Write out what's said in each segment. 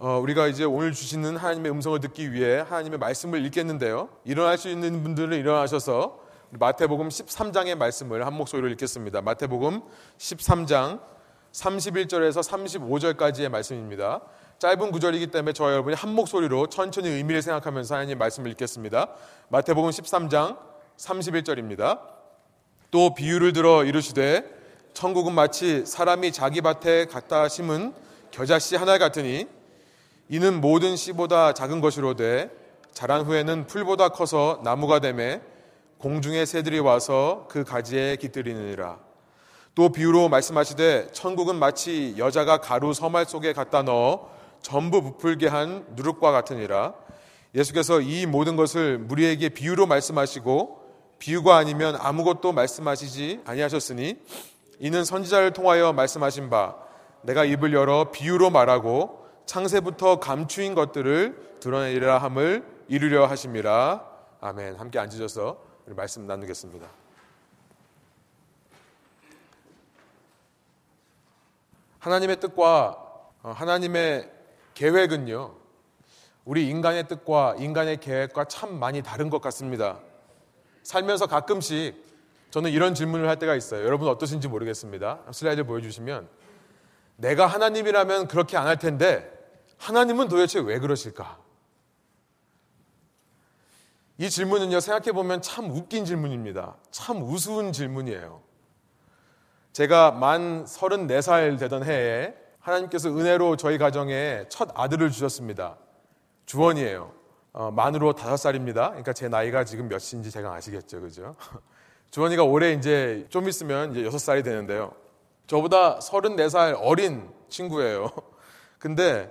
어, 우리가 이제 오늘 주시는 하나님의 음성을 듣기 위해 하나님의 말씀을 읽겠는데요. 일어날 수 있는 분들은 일어나셔서 마태복음 13장의 말씀을 한 목소리로 읽겠습니다. 마태복음 13장 31절에서 35절까지의 말씀입니다. 짧은 구절이기 때문에 저와 여러분이 한 목소리로 천천히 의미를 생각하면서 하나님 말씀을 읽겠습니다. 마태복음 13장 31절입니다. 또 비유를 들어 이르시되 천국은 마치 사람이 자기 밭에 갖다 심은 겨자씨 하나 같으니 이는 모든 씨보다 작은 것이로되 자란 후에는 풀보다 커서 나무가 되매 공중의 새들이 와서 그 가지에 깃들이느니라. 또 비유로 말씀하시되 천국은 마치 여자가 가루 서말 속에 갖다 넣어 전부 부풀게 한 누룩과 같으니라. 예수께서 이 모든 것을 무리에게 비유로 말씀하시고 비유가 아니면 아무것도 말씀하시지 아니하셨으니 이는 선지자를 통하여 말씀하신 바 내가 입을 열어 비유로 말하고 창세부터 감추인 것들을 드러내리라 함을 이루려 하심이라. 아멘. 함께 앉으셔서 말씀 나누겠습니다. 하나님의 뜻과 어, 하나님의 계획은요. 우리 인간의 뜻과 인간의 계획과 참 많이 다른 것 같습니다. 살면서 가끔씩 저는 이런 질문을 할 때가 있어요. 여러분 어떠신지 모르겠습니다. 슬라이드 보여주시면 내가 하나님이라면 그렇게 안 할 텐데 하나님은 도대체 왜 그러실까? 이 질문은요, 생각해보면 참 웃긴 질문입니다. 참 우스운 질문이에요. 제가 만 34살 되던 해에 하나님께서 은혜로 저희 가정에 첫 아들을 주셨습니다. 주원이에요. 어, 만으로 5살입니다. 그러니까 제 나이가 지금 몇인지 제가 아시겠죠. 그죠? 주원이가 올해 이제 좀 있으면 이제 6살이 되는데요. 저보다 34살 어린 친구예요. 근데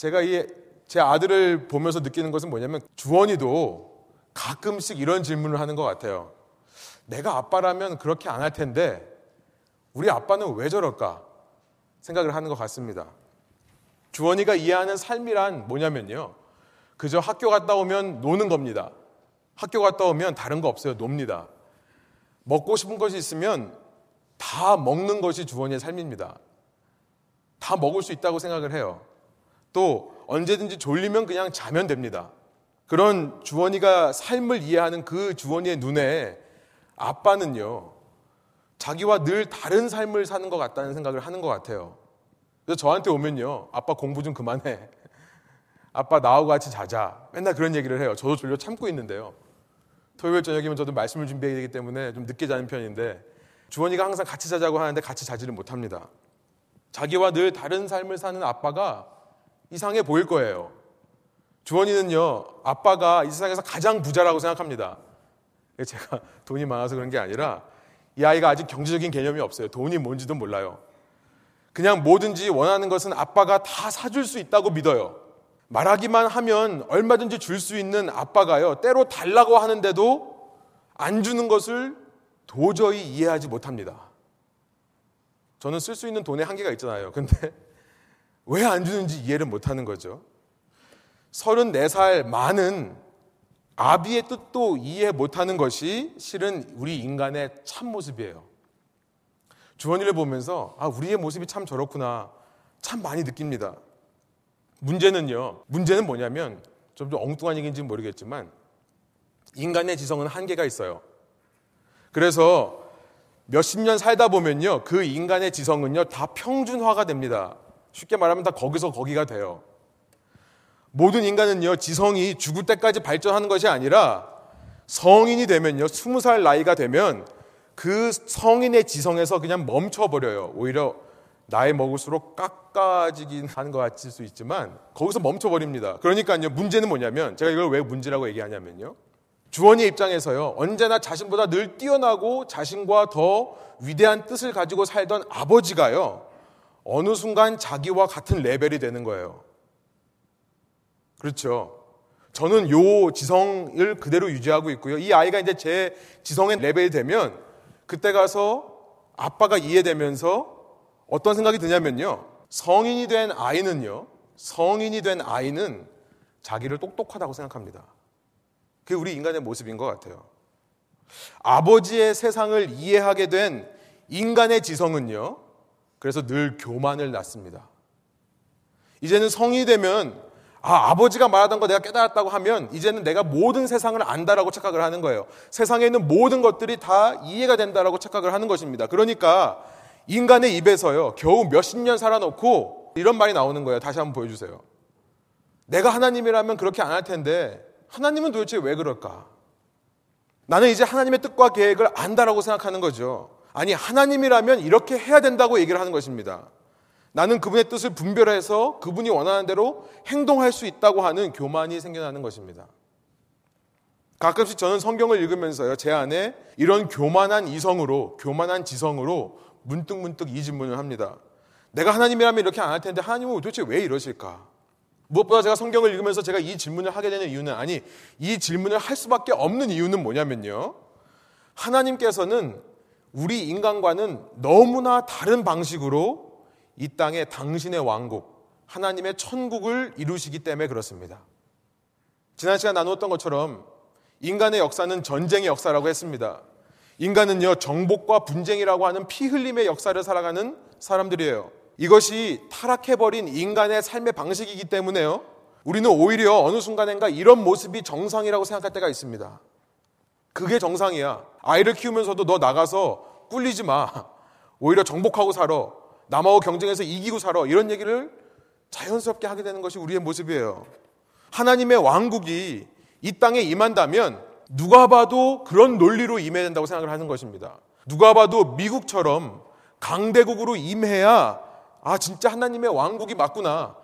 제가 이 제 아들을 보면서 느끼는 것은 뭐냐면 주원이도 가끔씩 이런 질문을 하는 것 같아요. 내가 아빠라면 그렇게 안 할 텐데 우리 아빠는 왜 저럴까 생각을 하는 것 같습니다. 주원이가 이해하는 삶이란 뭐냐면요. 그저 학교 갔다 오면 노는 겁니다. 학교 갔다 오면 다른 거 없어요. 놉니다. 먹고 싶은 것이 있으면 다 먹는 것이 주원이의 삶입니다. 다 먹을 수 있다고 생각을 해요. 또 언제든지 졸리면 그냥 자면 됩니다. 그런 주원이가 삶을 이해하는 그 주원이의 눈에 아빠는요, 자기와 늘 다른 삶을 사는 것 같다는 생각을 하는 것 같아요. 그래서 저한테 오면요, 아빠 공부 좀 그만해. 아빠 나하고 같이 자자. 맨날 그런 얘기를 해요. 저도 졸려 참고 있는데요. 토요일 저녁이면 저도 말씀을 준비해야 되기 때문에 좀 늦게 자는 편인데 주원이가 항상 같이 자자고 하는데 같이 자지를 못합니다. 자기와 늘 다른 삶을 사는 아빠가 이상해 보일 거예요. 주원이는요, 아빠가 이 세상에서 가장 부자라고 생각합니다. 제가 돈이 많아서 그런 게 아니라 이 아이가 아직 경제적인 개념이 없어요. 돈이 뭔지도 몰라요. 그냥 뭐든지 원하는 것은 아빠가 다 사줄 수 있다고 믿어요. 말하기만 하면 얼마든지 줄 수 있는 아빠가요, 때로 달라고 하는데도 안 주는 것을 도저히 이해하지 못합니다. 저는 쓸 수 있는 돈의 한계가 있잖아요. 근데 왜 안 주는지 이해를 못 하는 거죠. 34살 많은 아비의 뜻도 이해 못 하는 것이 실은 우리 인간의 참모습이에요. 주원이를 보면서 아 우리의 모습이 참 저렇구나 참 많이 느낍니다. 문제는요. 문제는 뭐냐면 좀, 좀 엉뚱한 얘기인지 모르겠지만 인간의 지성은 한계가 있어요. 그래서 몇십 년 살다 보면요. 그 인간의 지성은요. 다 평준화가 됩니다. 쉽게 말하면 다 거기서 거기가 돼요. 모든 인간은요, 지성이 죽을 때까지 발전하는 것이 아니라 성인이 되면요, 스무 살 나이가 되면 그 성인의 지성에서 그냥 멈춰버려요. 오히려 나이 먹을수록 깎아지긴 하는 것 같을 수 있지만 거기서 멈춰버립니다. 그러니까요, 문제는 뭐냐면 제가 이걸 왜 문제라고 얘기하냐면요. 주원의 입장에서요, 언제나 자신보다 늘 뛰어나고 자신과 더 위대한 뜻을 가지고 살던 아버지가요, 어느 순간 자기와 같은 레벨이 되는 거예요. 그렇죠. 저는 요 지성을 그대로 유지하고 있고요. 이 아이가 이제 제 지성의 레벨이 되면 그때 가서 아빠가 이해되면서 어떤 생각이 드냐면요. 성인이 된 아이는요. 성인이 된 아이는 자기를 똑똑하다고 생각합니다. 그게 우리 인간의 모습인 것 같아요. 아버지의 세상을 이해하게 된 인간의 지성은요. 그래서 늘 교만을 낳습니다. 이제는 성인이 되면 아, 아버지가 말하던 거 내가 깨달았다고 하면 이제는 내가 모든 세상을 안다라고 착각을 하는 거예요. 세상에 있는 모든 것들이 다 이해가 된다라고 착각을 하는 것입니다. 그러니까 인간의 입에서요, 겨우 몇십 년 살아놓고 이런 말이 나오는 거예요. 다시 한번 보여주세요. 내가 하나님이라면 그렇게 안 할 텐데 하나님은 도대체 왜 그럴까? 나는 이제 하나님의 뜻과 계획을 안다라고 생각하는 거죠. 아니, 하나님이라면 이렇게 해야 된다고 얘기를 하는 것입니다. 나는 그분의 뜻을 분별해서 그분이 원하는 대로 행동할 수 있다고 하는 교만이 생겨나는 것입니다. 가끔씩 저는 성경을 읽으면서요, 제 안에 이런 교만한 이성으로, 교만한 지성으로 문득문득 이 질문을 합니다. 내가 하나님이라면 이렇게 안 할 텐데 하나님은 도대체 왜 이러실까? 무엇보다 제가 성경을 읽으면서 제가 이 질문을 하게 되는 이유는 아니, 이 질문을 할 수밖에 없는 이유는 뭐냐면요. 하나님께서는 우리 인간과는 너무나 다른 방식으로 이 땅에 당신의 왕국, 하나님의 천국을 이루시기 때문에 그렇습니다. 지난 시간 나누었던 것처럼 인간의 역사는 전쟁의 역사라고 했습니다. 인간은요, 정복과 분쟁이라고 하는 피 흘림의 역사를 살아가는 사람들이에요. 이것이 타락해버린 인간의 삶의 방식이기 때문에요. 우리는 오히려 어느 순간인가 이런 모습이 정상이라고 생각할 때가 있습니다. 그게 정상이야. 아이를 키우면서도 너 나가서 꿀리지 마. 오히려 정복하고 살아. 남하고 경쟁해서 이기고 살아. 이런 얘기를 자연스럽게 하게 되는 것이 우리의 모습이에요. 하나님의 왕국이 이 땅에 임한다면 누가 봐도 그런 논리로 임해야 된다고 생각을 하는 것입니다. 누가 봐도 미국처럼 강대국으로 임해야 아, 진짜 하나님의 왕국이 맞구나.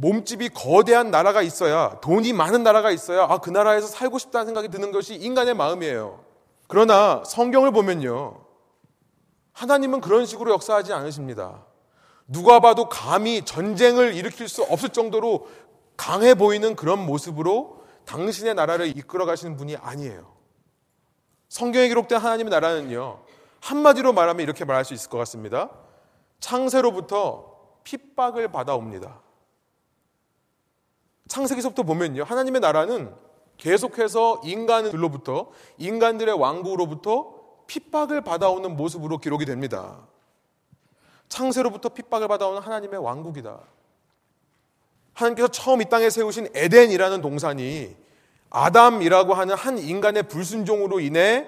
몸집이 거대한 나라가 있어야, 돈이 많은 나라가 있어야, 아, 그 나라에서 살고 싶다는 생각이 드는 것이 인간의 마음이에요. 그러나 성경을 보면요. 하나님은 그런 식으로 역사하지 않으십니다. 누가 봐도 감히 전쟁을 일으킬 수 없을 정도로 강해 보이는 그런 모습으로 당신의 나라를 이끌어 가시는 분이 아니에요. 성경에 기록된 하나님의 나라는요, 한마디로 말하면 이렇게 말할 수 있을 것 같습니다. 창세로부터 핍박을 받아옵니다. 창세기서부터 보면요. 하나님의 나라는 계속해서 인간들로부터 인간들의 왕국으로부터 핍박을 받아오는 모습으로 기록이 됩니다. 창세로부터 핍박을 받아오는 하나님의 왕국이다. 하나님께서 처음 이 땅에 세우신 에덴이라는 동산이 아담이라고 하는 한 인간의 불순종으로 인해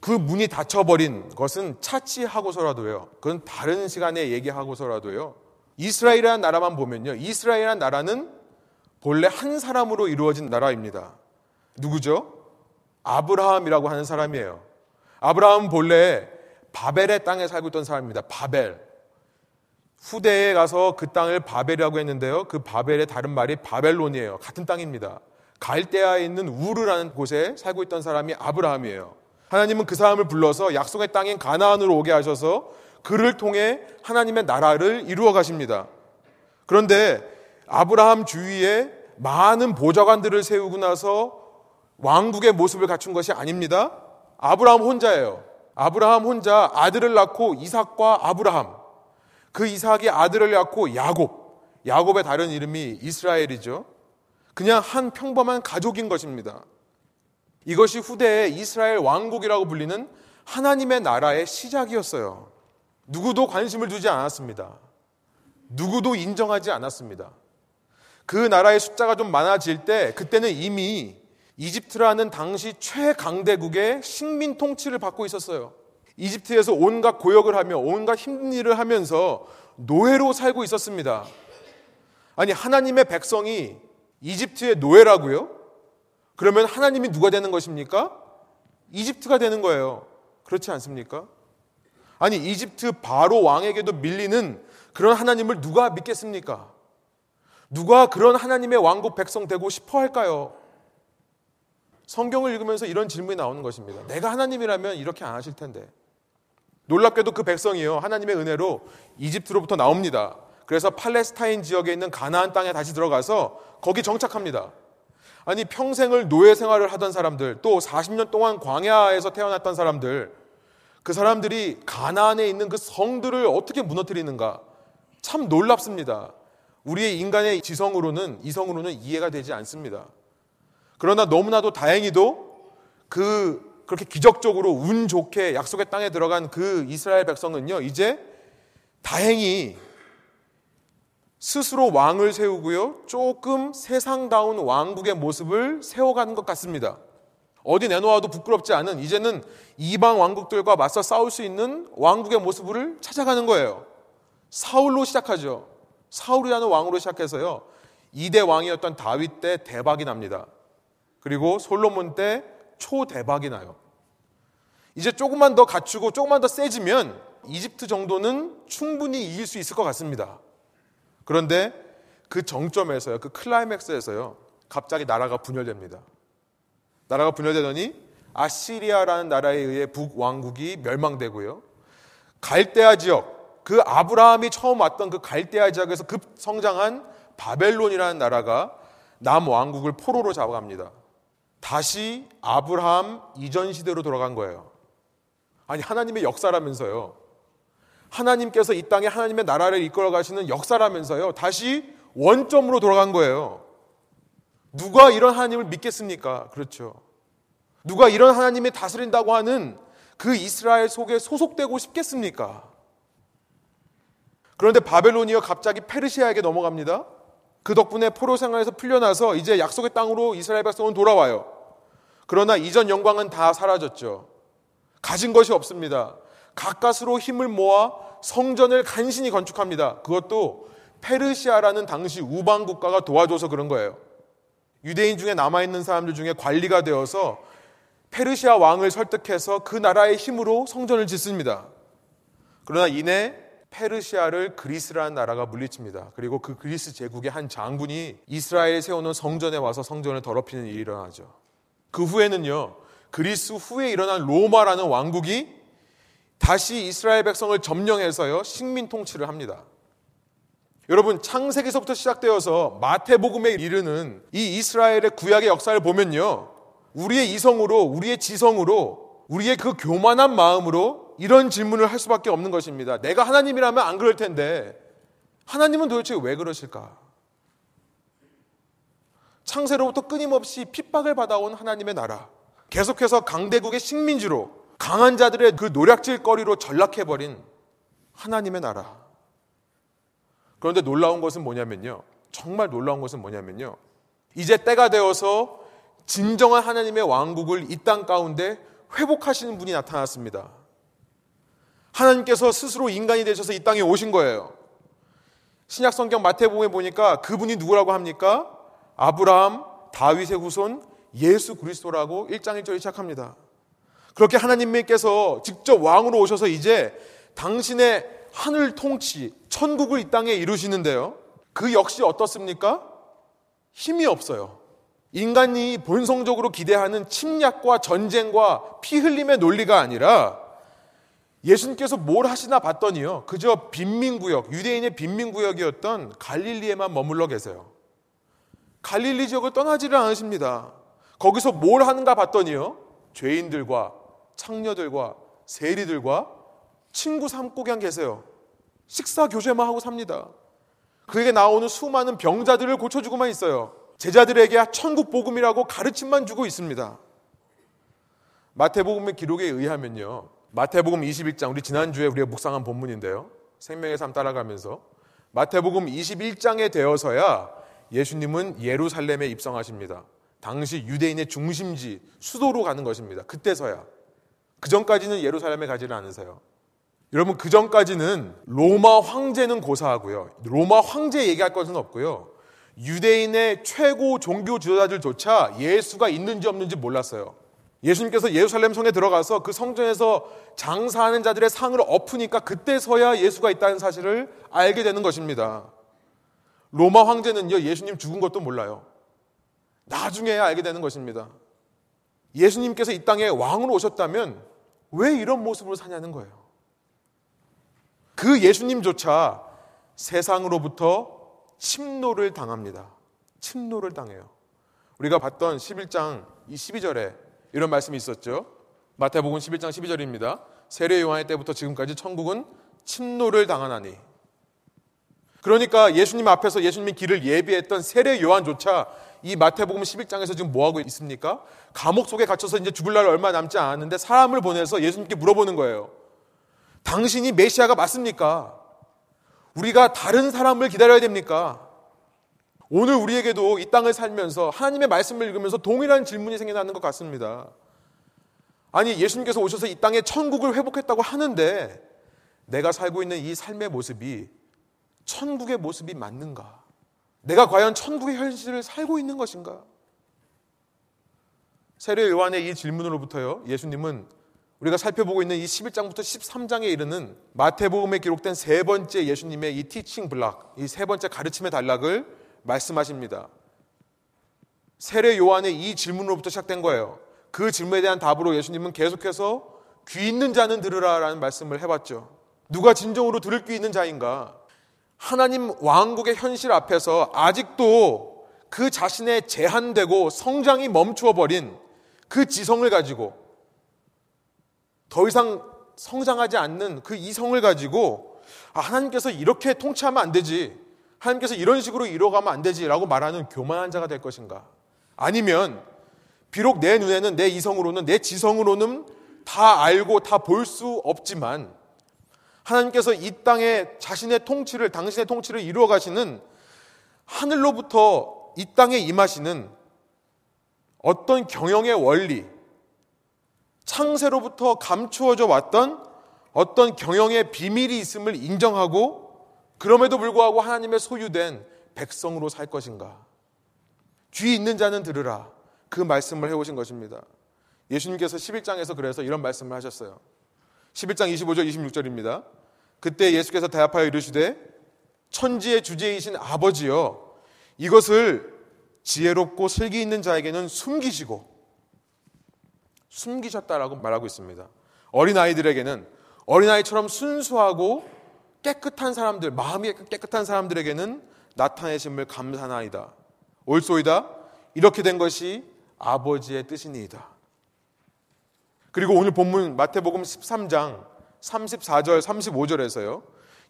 그 문이 닫혀버린 것은 차치하고서라도요. 그건 다른 시간에 얘기하고서라도요. 이스라엘이라는 나라만 보면요. 이스라엘이라는 나라는 본래 한 사람으로 이루어진 나라입니다. 누구죠? 아브라함이라고 하는 사람이에요. 아브라함은 본래 바벨의 땅에 살고 있던 사람입니다. 바벨. 후대에 가서 그 땅을 바벨이라고 했는데요. 그 바벨의 다른 말이 바벨론이에요. 같은 땅입니다. 갈대아에 있는 우르라는 곳에 살고 있던 사람이 아브라함이에요. 하나님은 그 사람을 불러서 약속의 땅인 가나안으로 오게 하셔서 그를 통해 하나님의 나라를 이루어 가십니다. 그런데 아브라함 주위에 많은 보좌관들을 세우고 나서 왕국의 모습을 갖춘 것이 아닙니다. 아브라함 혼자예요. 아브라함 혼자 아들을 낳고 이삭과 아브라함. 그 이삭이 아들을 낳고 야곱. 야곱의 다른 이름이 이스라엘이죠. 그냥 한 평범한 가족인 것입니다. 이것이 후대에 이스라엘 왕국이라고 불리는 하나님의 나라의 시작이었어요. 누구도 관심을 두지 않았습니다. 누구도 인정하지 않았습니다. 그 나라의 숫자가 좀 많아질 때 그때는 이미 이집트라는 당시 최강대국의 식민 통치를 받고 있었어요. 이집트에서 온갖 고역을 하며 온갖 힘든 일을 하면서 노예로 살고 있었습니다. 아니 하나님의 백성이 이집트의 노예라고요? 그러면 하나님이 누가 되는 것입니까? 이집트가 되는 거예요. 그렇지 않습니까? 아니, 이집트 바로 왕에게도 밀리는 그런 하나님을 누가 믿겠습니까? 누가 그런 하나님의 왕국 백성 되고 싶어 할까요? 성경을 읽으면서 이런 질문이 나오는 것입니다. 내가 하나님이라면 이렇게 안 하실 텐데. 놀랍게도 그 백성이요. 하나님의 은혜로 이집트로부터 나옵니다. 그래서 팔레스타인 지역에 있는 가나안 땅에 다시 들어가서 거기 정착합니다. 아니 평생을 노예 생활을 하던 사람들 또 40년 동안 광야에서 태어났던 사람들 그 사람들이 가나안에 있는 그 성들을 어떻게 무너뜨리는가 참 놀랍습니다. 우리의 인간의 지성으로는 이성으로는 이해가 되지 않습니다. 그러나 너무나도 다행히도 그 그렇게 기적적으로 운 좋게 약속의 땅에 들어간 그 이스라엘 백성은요 이제 다행히 스스로 왕을 세우고요. 조금 세상다운 왕국의 모습을 세워가는 것 같습니다. 어디 내놓아도 부끄럽지 않은 이제는 이방 왕국들과 맞서 싸울 수 있는 왕국의 모습을 찾아가는 거예요. 사울로 시작하죠. 사울이라는 왕으로 시작해서요. 2대 왕이었던 다윗 때 대박이 납니다. 그리고 솔로몬 때 초대박이 나요. 이제 조금만 더 갖추고 조금만 더 세지면 이집트 정도는 충분히 이길 수 있을 것 같습니다. 그런데 그 정점에서요, 그 클라이맥스에서요, 갑자기 나라가 분열됩니다. 나라가 분열되더니 아시리아라는 나라에 의해 북왕국이 멸망되고요. 갈대아 지역, 그 아브라함이 처음 왔던 그 갈대아 지역에서 급성장한 바벨론이라는 나라가 남왕국을 포로로 잡아갑니다. 다시 아브라함 이전 시대로 돌아간 거예요. 아니, 하나님의 역사라면서요. 하나님께서 이 땅에 하나님의 나라를 이끌어 가시는 역사라면서요. 다시 원점으로 돌아간 거예요. 누가 이런 하나님을 믿겠습니까? 그렇죠. 누가 이런 하나님이 다스린다고 하는 그 이스라엘 속에 소속되고 싶겠습니까? 그런데 바벨론이요 갑자기 페르시아에게 넘어갑니다. 그 덕분에 포로 생활에서 풀려나서 이제 약속의 땅으로 이스라엘 백성은 돌아와요. 그러나 이전 영광은 다 사라졌죠. 가진 것이 없습니다. 가까스로 힘을 모아 성전을 간신히 건축합니다. 그것도 페르시아라는 당시 우방 국가가 도와줘서 그런 거예요. 유대인 중에 남아있는 사람들 중에 관리가 되어서 페르시아 왕을 설득해서 그 나라의 힘으로 성전을 짓습니다. 그러나 이내 페르시아를 그리스라는 나라가 물리칩니다. 그리고 그 그리스 제국의 한 장군이 이스라엘 세우는 성전에 와서 성전을 더럽히는 일이 일어나죠. 그 후에는요, 그리스 후에 일어난 로마라는 왕국이 다시 이스라엘 백성을 점령해서요, 식민 통치를 합니다. 여러분 창세기서부터 시작되어서 마태복음에 이르는 이 이스라엘의 구약의 역사를 보면요. 우리의 이성으로 우리의 지성으로 우리의 그 교만한 마음으로 이런 질문을 할 수밖에 없는 것입니다. 내가 하나님이라면 안 그럴 텐데 하나님은 도대체 왜 그러실까? 창세로부터 끊임없이 핍박을 받아온 하나님의 나라. 계속해서 강대국의 식민지로 강한 자들의 그 노략질 거리로 전락해버린 하나님의 나라. 그런데 놀라운 것은 뭐냐면요. 정말 놀라운 것은 뭐냐면요. 이제 때가 되어서 진정한 하나님의 왕국을 이 땅 가운데 회복하시는 분이 나타났습니다. 하나님께서 스스로 인간이 되셔서 이 땅에 오신 거예요. 신약 성경 마태복음에 보니까 그분이 누구라고 합니까? 아브라함, 다윗의 후손, 예수 그리스도라고 1장 1절이 시작합니다. 그렇게 하나님께서 직접 왕으로 오셔서 이제 당신의 하늘 통치, 천국을 이 땅에 이루시는데요. 그 역시 어떻습니까? 힘이 없어요. 인간이 본성적으로 기대하는 침략과 전쟁과 피 흘림의 논리가 아니라 예수님께서 뭘 하시나 봤더니요. 그저 빈민구역, 유대인의 빈민구역이었던 갈릴리에만 머물러 계세요. 갈릴리 지역을 떠나지를 않으십니다. 거기서 뭘 하는가 봤더니요. 죄인들과 창녀들과 세리들과 친구 삼고 그냥 계세요. 식사 교제만 하고 삽니다. 그에게 나오는 수많은 병자들을 고쳐주고만 있어요. 제자들에게 천국 복음이라고 가르침만 주고 있습니다. 마태복음의 기록에 의하면요. 마태복음 21장 우리 지난주에 우리가 묵상한 본문인데요. 생명의 삶 따라가면서 마태복음 21장에 되어서야 예수님은 예루살렘에 입성하십니다. 당시 유대인의 중심지 수도로 가는 것입니다. 그때서야 그 전까지는 예루살렘에 가지를 않으세요. 여러분 그 전까지는 로마 황제는 고사하고요. 로마 황제 얘기할 것은 없고요. 유대인의 최고 종교 지도자들조차 예수가 있는지 없는지 몰랐어요. 예수님께서 예루살렘 성에 들어가서 그 성전에서 장사하는 자들의 상을 엎으니까 그때서야 예수가 있다는 사실을 알게 되는 것입니다. 로마 황제는요, 예수님 죽은 것도 몰라요. 나중에야 알게 되는 것입니다. 예수님께서 이 땅에 왕으로 오셨다면 왜 이런 모습으로 사냐는 거예요. 그 예수님조차 세상으로부터 침노를 당합니다. 침노를 당해요. 우리가 봤던 11장 12절에 이런 말씀이 있었죠. 마태복음 11장 12절입니다. 세례 요한의 때부터 지금까지 천국은 침노를 당하나니. 그러니까 예수님 앞에서 예수님이 길을 예비했던 세례 요한조차 이 마태복음 11장에서 지금 뭐 하고 있습니까? 감옥 속에 갇혀서 이제 죽을 날 얼마 남지 않았는데 사람을 보내서 예수님께 물어보는 거예요. 당신이 메시아가 맞습니까? 우리가 다른 사람을 기다려야 됩니까? 오늘 우리에게도 이 땅을 살면서 하나님의 말씀을 읽으면서 동일한 질문이 생겨나는 것 같습니다. 아니, 예수님께서 오셔서 이 땅에 천국을 회복했다고 하는데 내가 살고 있는 이 삶의 모습이 천국의 모습이 맞는가? 내가 과연 천국의 현실을 살고 있는 것인가? 세례 요한의 이 질문으로부터요, 예수님은 우리가 살펴보고 있는 이 11장부터 13장에 이르는 마태복음에 기록된 세 번째 예수님의 이 티칭 블락, 이 세 번째 가르침의 단락을 말씀하십니다. 세례 요한의 이 질문으로부터 시작된 거예요. 그 질문에 대한 답으로 예수님은 계속해서 귀 있는 자는 들으라라는 말씀을 해봤죠. 누가 진정으로 들을 귀 있는 자인가? 하나님 왕국의 현실 앞에서 아직도 그 자신의 제한되고 성장이 멈추어 버린 그 지성을 가지고 더 이상 성장하지 않는 그 이성을 가지고 아, 하나님께서 이렇게 통치하면 안 되지. 하나님께서 이런 식으로 이뤄가면 안 되지라고 말하는 교만한 자가 될 것인가? 아니면 비록 내 눈에는 내 이성으로는 내 지성으로는 다 알고 다 볼 수 없지만 하나님께서 이 땅에 자신의 통치를 당신의 통치를 이루어 가시는 하늘로부터 이 땅에 임하시는 어떤 경영의 원리, 창세로부터 감추어져 왔던 어떤 경영의 비밀이 있음을 인정하고 그럼에도 불구하고 하나님의 소유된 백성으로 살 것인가? 귀 있는 자는 들으라. 그 말씀을 해오신 것입니다. 예수님께서 11장에서 그래서 이런 말씀을 하셨어요. 11장 25절 26절입니다. 그때 예수께서 대답하여 이르시되 천지의 주제이신 아버지여 이것을 지혜롭고 슬기 있는 자에게는 숨기시고 숨기셨다라고 말하고 있습니다. 어린아이들에게는 어린아이처럼 순수하고 깨끗한 사람들, 마음이 깨끗한 사람들에게는 나타내심을 감사나이다. 옳소이다. 이렇게 된 것이 아버지의 뜻이니이다. 그리고 오늘 본문 마태복음 13장 34절, 35절에서요.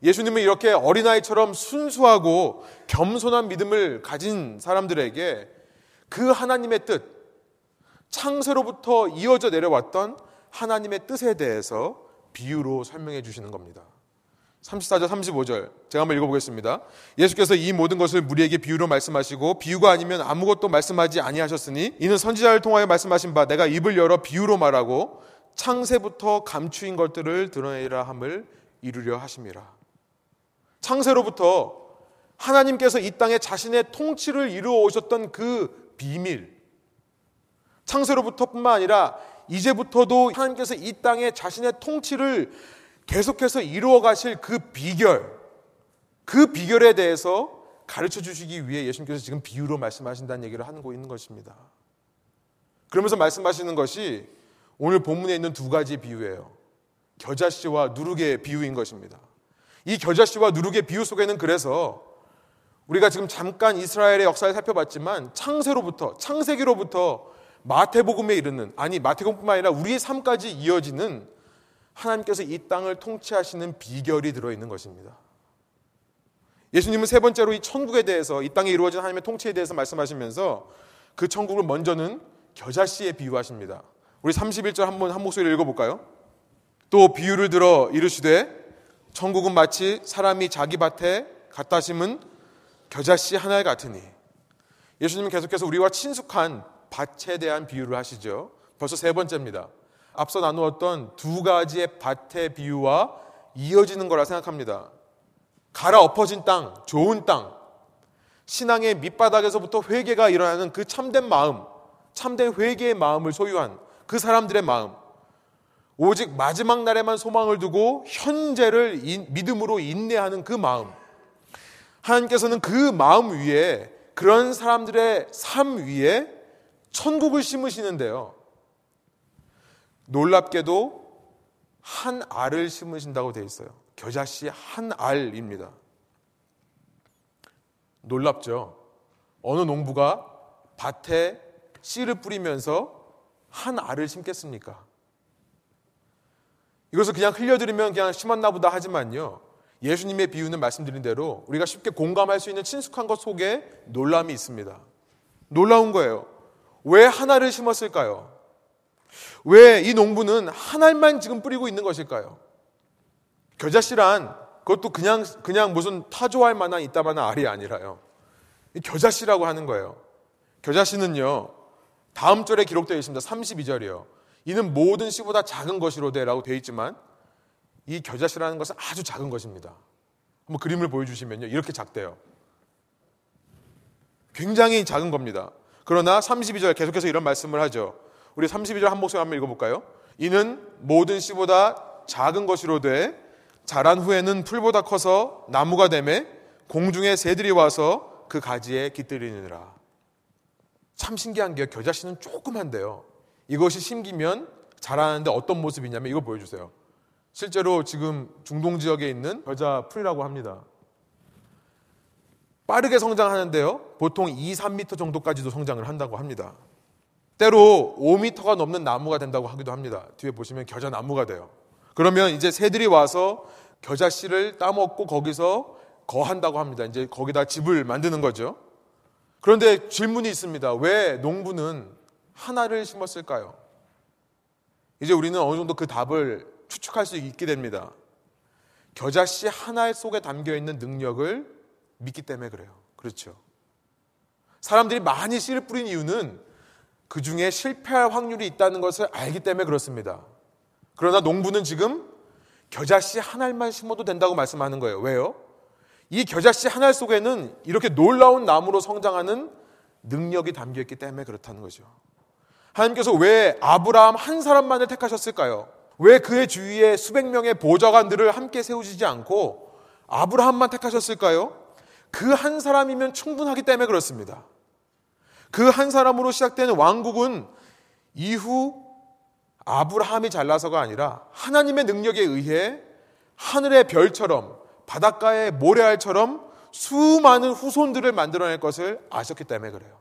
예수님은 이렇게 어린아이처럼 순수하고 겸손한 믿음을 가진 사람들에게 그 하나님의 뜻, 창세로부터 이어져 내려왔던 하나님의 뜻에 대해서 비유로 설명해 주시는 겁니다. 34절, 35절. 제가 한번 읽어보겠습니다. 예수께서 이 모든 것을 무리에게 비유로 말씀하시고 비유가 아니면 아무것도 말씀하지 아니하셨으니 이는 선지자를 통하여 말씀하신 바 내가 입을 열어 비유로 말하고 창세부터 감추인 것들을 드러내라 함을 이루려 하심이라. 창세로부터 하나님께서 이 땅에 자신의 통치를 이루어 오셨던 그 비밀. 창세로부터뿐만 아니라 이제부터도 하나님께서 이 땅에 자신의 통치를 계속해서 이루어 가실 그 비결, 그 비결에 대해서 가르쳐 주시기 위해 예수님께서 지금 비유로 말씀하신다는 얘기를 하고 있는 것입니다. 그러면서 말씀하시는 것이 오늘 본문에 있는 두 가지 비유예요. 겨자씨와 누룩의 비유인 것입니다. 이 겨자씨와 누룩의 비유 속에는 그래서 우리가 지금 잠깐 이스라엘의 역사를 살펴봤지만 창세로부터 창세기로부터 마태복음에 이르는 아니 마태복음뿐만 아니라 우리의 삶까지 이어지는 하나님께서 이 땅을 통치하시는 비결이 들어 있는 것입니다. 예수님은 세 번째로 이 천국에 대해서 이 땅에 이루어진 하나님의 통치에 대해서 말씀하시면서 그 천국을 먼저는 겨자씨에 비유하십니다. 우리 31절 한번 한 목소리로 읽어볼까요? 또 비유를 들어 이르시되 천국은 마치 사람이 자기 밭에 갖다 심은 겨자씨 하나 같으니 예수님은 계속해서 우리와 친숙한 밭에 대한 비유를 하시죠. 벌써 세 번째입니다. 앞서 나누었던 두 가지의 밭의 비유와 이어지는 거라 생각합니다. 갈아 엎어진 땅, 좋은 땅, 신앙의 밑바닥에서부터 회개가 일어나는 그 참된 마음, 참된 회개의 마음을 소유한 그 사람들의 마음, 오직 마지막 날에만 소망을 두고 현재를 믿음으로 인내하는 그 마음. 하나님께서는 그 마음 위에 그런 사람들의 삶 위에 천국을 심으시는데요. 놀랍게도 한 알을 심으신다고 되어 있어요. 겨자씨 한 알입니다. 놀랍죠? 어느 농부가 밭에 씨를 뿌리면서 한 알을 심겠습니까? 이것을 그냥 흘려드리면 그냥 심었나 보다 하지만요. 예수님의 비유는 말씀드린 대로 우리가 쉽게 공감할 수 있는 친숙한 것 속에 놀람이 있습니다. 놀라운 거예요. 왜 하나를 심었을까요? 왜 이 농부는 한 알만 지금 뿌리고 있는 것일까요? 겨자씨란 그것도 그냥 그냥 무슨 타조할 만한 이따만한 알이 아니라요. 겨자씨라고 하는 거예요. 겨자씨는요. 다음 절에 기록되어 있습니다. 32절이요. 이는 모든 씨보다 작은 것이로되라고 되어 있지만 이 겨자씨라는 것은 아주 작은 것입니다. 한번 그림을 보여주시면요. 이렇게 작대요. 굉장히 작은 겁니다. 그러나 32절 계속해서 이런 말씀을 하죠. 우리 32절 한 목소리 한번 읽어볼까요? 이는 모든 씨보다 작은 것이로 돼 자란 후에는 풀보다 커서 나무가 되매 공중의 새들이 와서 그 가지에 깃들이느니라. 참 신기한 게 겨자씨는 조그만데요. 이것이 심기면 자라는데 어떤 모습이냐면 이거 보여주세요. 실제로 지금 중동 지역에 있는 겨자 풀이라고 합니다. 빠르게 성장하는데요. 보통 2, 3m 정도까지도 성장을 한다고 합니다. 때로 5m가 넘는 나무가 된다고 하기도 합니다. 뒤에 보시면 겨자 나무가 돼요. 그러면 이제 새들이 와서 겨자 씨를 따먹고 거기서 거한다고 합니다. 이제 거기다 집을 만드는 거죠. 그런데 질문이 있습니다. 왜 농부는 하나를 심었을까요? 이제 우리는 어느 정도 그 답을 추측할 수 있게 됩니다. 겨자 씨 하나 속에 담겨 있는 능력을 믿기 때문에 그래요. 그렇죠. 사람들이 많이 씨를 뿌린 이유는 그 중에 실패할 확률이 있다는 것을 알기 때문에 그렇습니다. 그러나 농부는 지금 겨자씨 한 알만 심어도 된다고 말씀하는 거예요. 왜요? 이 겨자씨 한 알 속에는 이렇게 놀라운 나무로 성장하는 능력이 담겨 있기 때문에 그렇다는 거죠. 하나님께서 왜 아브라함 한 사람만을 택하셨을까요? 왜 그의 주위에 수백 명의 보좌관들을 함께 세우시지 않고 아브라함만 택하셨을까요? 그 한 사람이면 충분하기 때문에 그렇습니다. 그 한 사람으로 시작되는 왕국은 이후 아브라함이 잘나서가 아니라 하나님의 능력에 의해 하늘의 별처럼 바닷가의 모래알처럼 수많은 후손들을 만들어낼 것을 아셨기 때문에 그래요.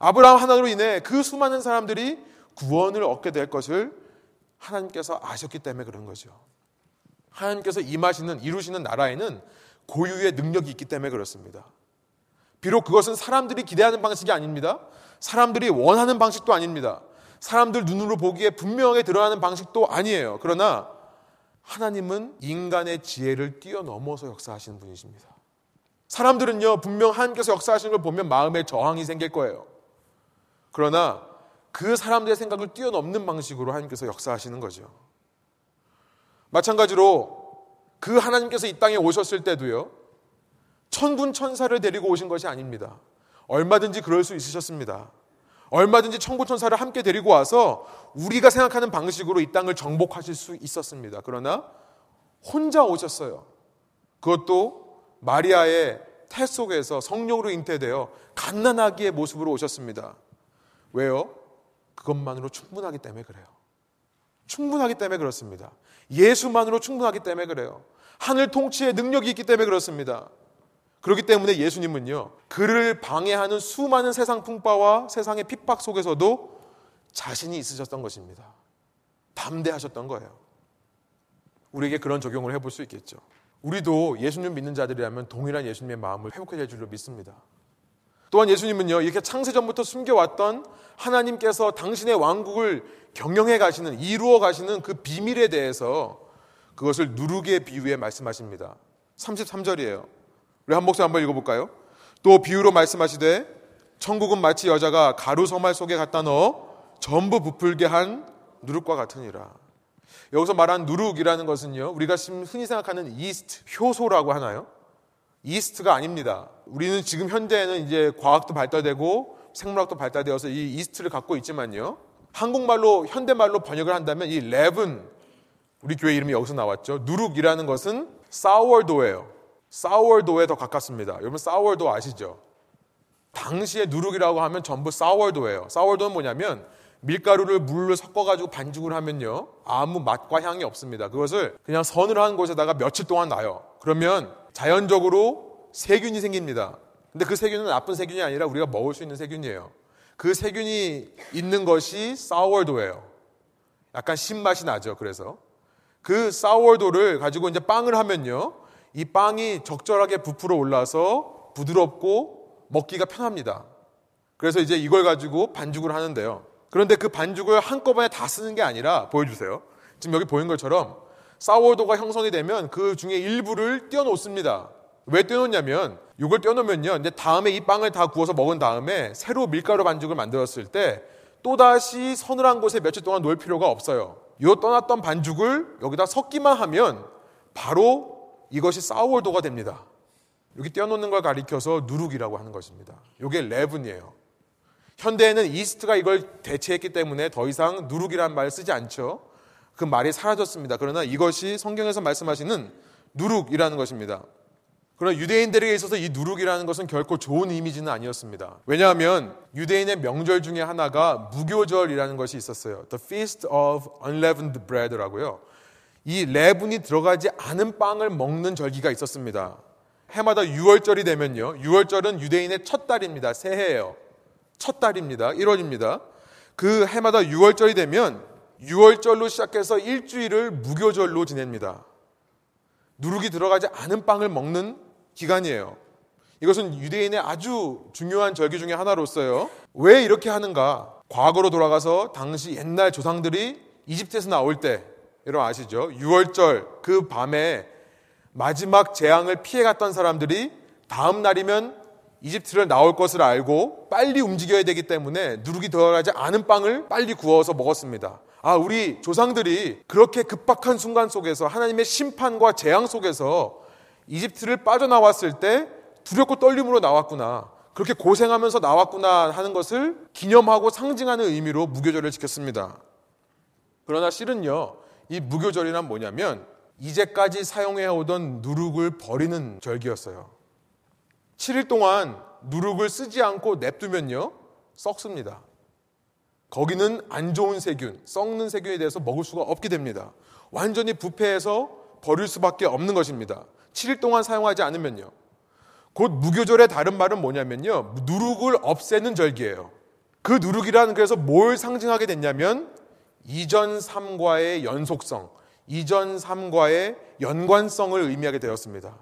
아브라함 하나로 인해 그 수많은 사람들이 구원을 얻게 될 것을 하나님께서 아셨기 때문에 그런 거죠. 하나님께서 임하시는 이루시는 나라에는 고유의 능력이 있기 때문에 그렇습니다. 비록 그것은 사람들이 기대하는 방식이 아닙니다. 사람들이 원하는 방식도 아닙니다. 사람들 눈으로 보기에 분명하게 드러나는 방식도 아니에요. 그러나 하나님은 인간의 지혜를 뛰어넘어서 역사하시는 분이십니다. 사람들은요, 분명 하나님께서 역사하시는 걸 보면 마음에 저항이 생길 거예요. 그러나 그 사람들의 생각을 뛰어넘는 방식으로 하나님께서 역사하시는 거죠. 마찬가지로 그 하나님께서 이 땅에 오셨을 때도요, 천군 천사를 데리고 오신 것이 아닙니다. 얼마든지 그럴 수 있으셨습니다. 얼마든지 천군 천사를 함께 데리고 와서 우리가 생각하는 방식으로 이 땅을 정복하실 수 있었습니다. 그러나 혼자 오셨어요. 그것도 마리아의 태 속에서 성령으로 잉태되어 갓난아기의 모습으로 오셨습니다. 왜요? 그것만으로 충분하기 때문에 그래요. 충분하기 때문에 그렇습니다. 예수만으로 충분하기 때문에 그래요. 하늘 통치의 능력이 있기 때문에 그렇습니다. 그렇기 때문에 예수님은요, 그를 방해하는 수많은 세상 풍파와 세상의 핍박 속에서도 자신이 있으셨던 것입니다. 담대하셨던 거예요. 우리에게 그런 적용을 해볼 수 있겠죠. 우리도 예수님 믿는 자들이라면 동일한 예수님의 마음을 회복해 줄 줄로 믿습니다. 또한 예수님은요, 이렇게 창세전부터 숨겨왔던 하나님께서 당신의 왕국을 경영해 가시는, 이루어 가시는 그 비밀에 대해서 그것을 누룩의 비유에 말씀하십니다. 33절이에요. 우리 한 목소리 한번 읽어볼까요? 또 비유로 말씀하시되, 천국은 마치 여자가 가루 서말 속에 갖다 넣어 전부 부풀게 한 누룩과 같으니라. 여기서 말한 누룩이라는 것은요, 우리가 흔히 생각하는 이스트, 효소라고 하나요? 이스트가 아닙니다. 우리는 지금 현재는 이제 과학도 발달되고 생물학도 발달되어서 이 이스트를 갖고 있지만요. 한국말로 현대말로 번역을 한다면 이 랩은 우리 교회 이름이 여기서 나왔죠. 누룩이라는 것은 사워도예요. 사워도에 더 가깝습니다. 여러분 사워도 아시죠? 당시에 누룩이라고 하면 전부 사워도예요. 사워도는 뭐냐면 밀가루를 물로 섞어가지고 반죽을 하면요 아무 맛과 향이 없습니다. 그것을 그냥 선을 한 곳에다가 며칠 동안 놔요. 그러면 자연적으로 세균이 생깁니다. 근데 그 세균은 나쁜 세균이 아니라 우리가 먹을 수 있는 세균이에요. 그 세균이 있는 것이 사워도예요. 약간 신맛이 나죠. 그래서 그 사워도를 가지고 이제 빵을 하면요. 이 빵이 적절하게 부풀어 올라서 부드럽고 먹기가 편합니다. 그래서 이제 이걸 가지고 반죽을 하는데요. 그런데 그 반죽을 한꺼번에 다 쓰는 게 아니라 보여주세요. 지금 여기 보인 것처럼 사워도가 형성이 되면 그 중에 일부를 떼어놓습니다. 왜 떼어놓냐면 이걸 떼어놓으면요. 이제 다음에 이 빵을 다 구워서 먹은 다음에 새로 밀가루 반죽을 만들었을 때 또다시 서늘한 곳에 며칠 동안 놓을 필요가 없어요. 요 떠났던 반죽을 여기다 섞기만 하면 바로 이것이 사워도가 됩니다. 여기 떼어놓는 걸 가리켜서 누룩이라고 하는 것입니다. 이게 레븐이에요. 현대에는 이스트가 이걸 대체했기 때문에 더 이상 누룩이라는 말을 쓰지 않죠. 그 말이 사라졌습니다. 그러나 이것이 성경에서 말씀하시는 누룩이라는 것입니다. 그러나 유대인들에게 있어서 이 누룩이라는 것은 결코 좋은 이미지는 아니었습니다. 왜냐하면 유대인의 명절 중에 하나가 무교절이라는 것이 있었어요. The Feast of Unleavened Bread라고요. 이 레분이 들어가지 않은 빵을 먹는 절기가 있었습니다. 해마다 6월절이 되면요. 6월절은 유대인의 첫 달입니다. 새해예요. 첫 달입니다. 1월입니다. 그 해마다 6월절이 되면 6월절로 시작해서 일주일을 무교절로 지냅니다. 누룩이 들어가지 않은 빵을 먹는 기간이에요. 이것은 유대인의 아주 중요한 절기 중의 하나로서요. 왜 이렇게 하는가? 과거로 돌아가서 당시 옛날 조상들이 이집트에서 나올 때, 여러분 아시죠? 6월절 그 밤에 마지막 재앙을 피해갔던 사람들이 다음 날이면 이집트를 나올 것을 알고 빨리 움직여야 되기 때문에 누룩이 들어가지 않은 빵을 빨리 구워서 먹었습니다. 아, 우리 조상들이 그렇게 급박한 순간 속에서 하나님의 심판과 재앙 속에서 이집트를 빠져나왔을 때 두렵고 떨림으로 나왔구나. 그렇게 고생하면서 나왔구나 하는 것을 기념하고 상징하는 의미로 무교절을 지켰습니다. 그러나 실은요, 이 무교절이란 뭐냐면 이제까지 사용해 오던 누룩을 버리는 절기였어요. 7일 동안 누룩을 쓰지 않고 냅두면요, 썩습니다. 거기는 안 좋은 세균, 썩는 세균에 대해서 먹을 수가 없게 됩니다. 완전히 부패해서 버릴 수밖에 없는 것입니다. 7일 동안 사용하지 않으면요. 곧 무교절의 다른 말은 뭐냐면요. 누룩을 없애는 절기예요. 그 누룩이라는 그래서 뭘 상징하게 됐냐면 이전 삶과의 연속성, 이전 삶과의 연관성을 의미하게 되었습니다.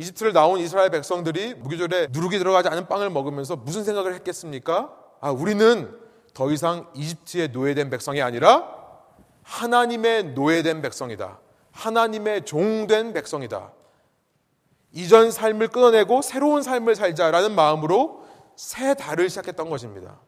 이집트를 나온 이스라엘 백성들이 무교절에 누룩이 들어가지 않은 빵을 먹으면서 무슨 생각을 했겠습니까? 아, 우리는 더 이상 이집트의 노예된 백성이 아니라 하나님의 노예된 백성이다. 하나님의 종된 백성이다. 이전 삶을 끊어내고 새로운 삶을 살자라는 마음으로 새 달을 시작했던 것입니다.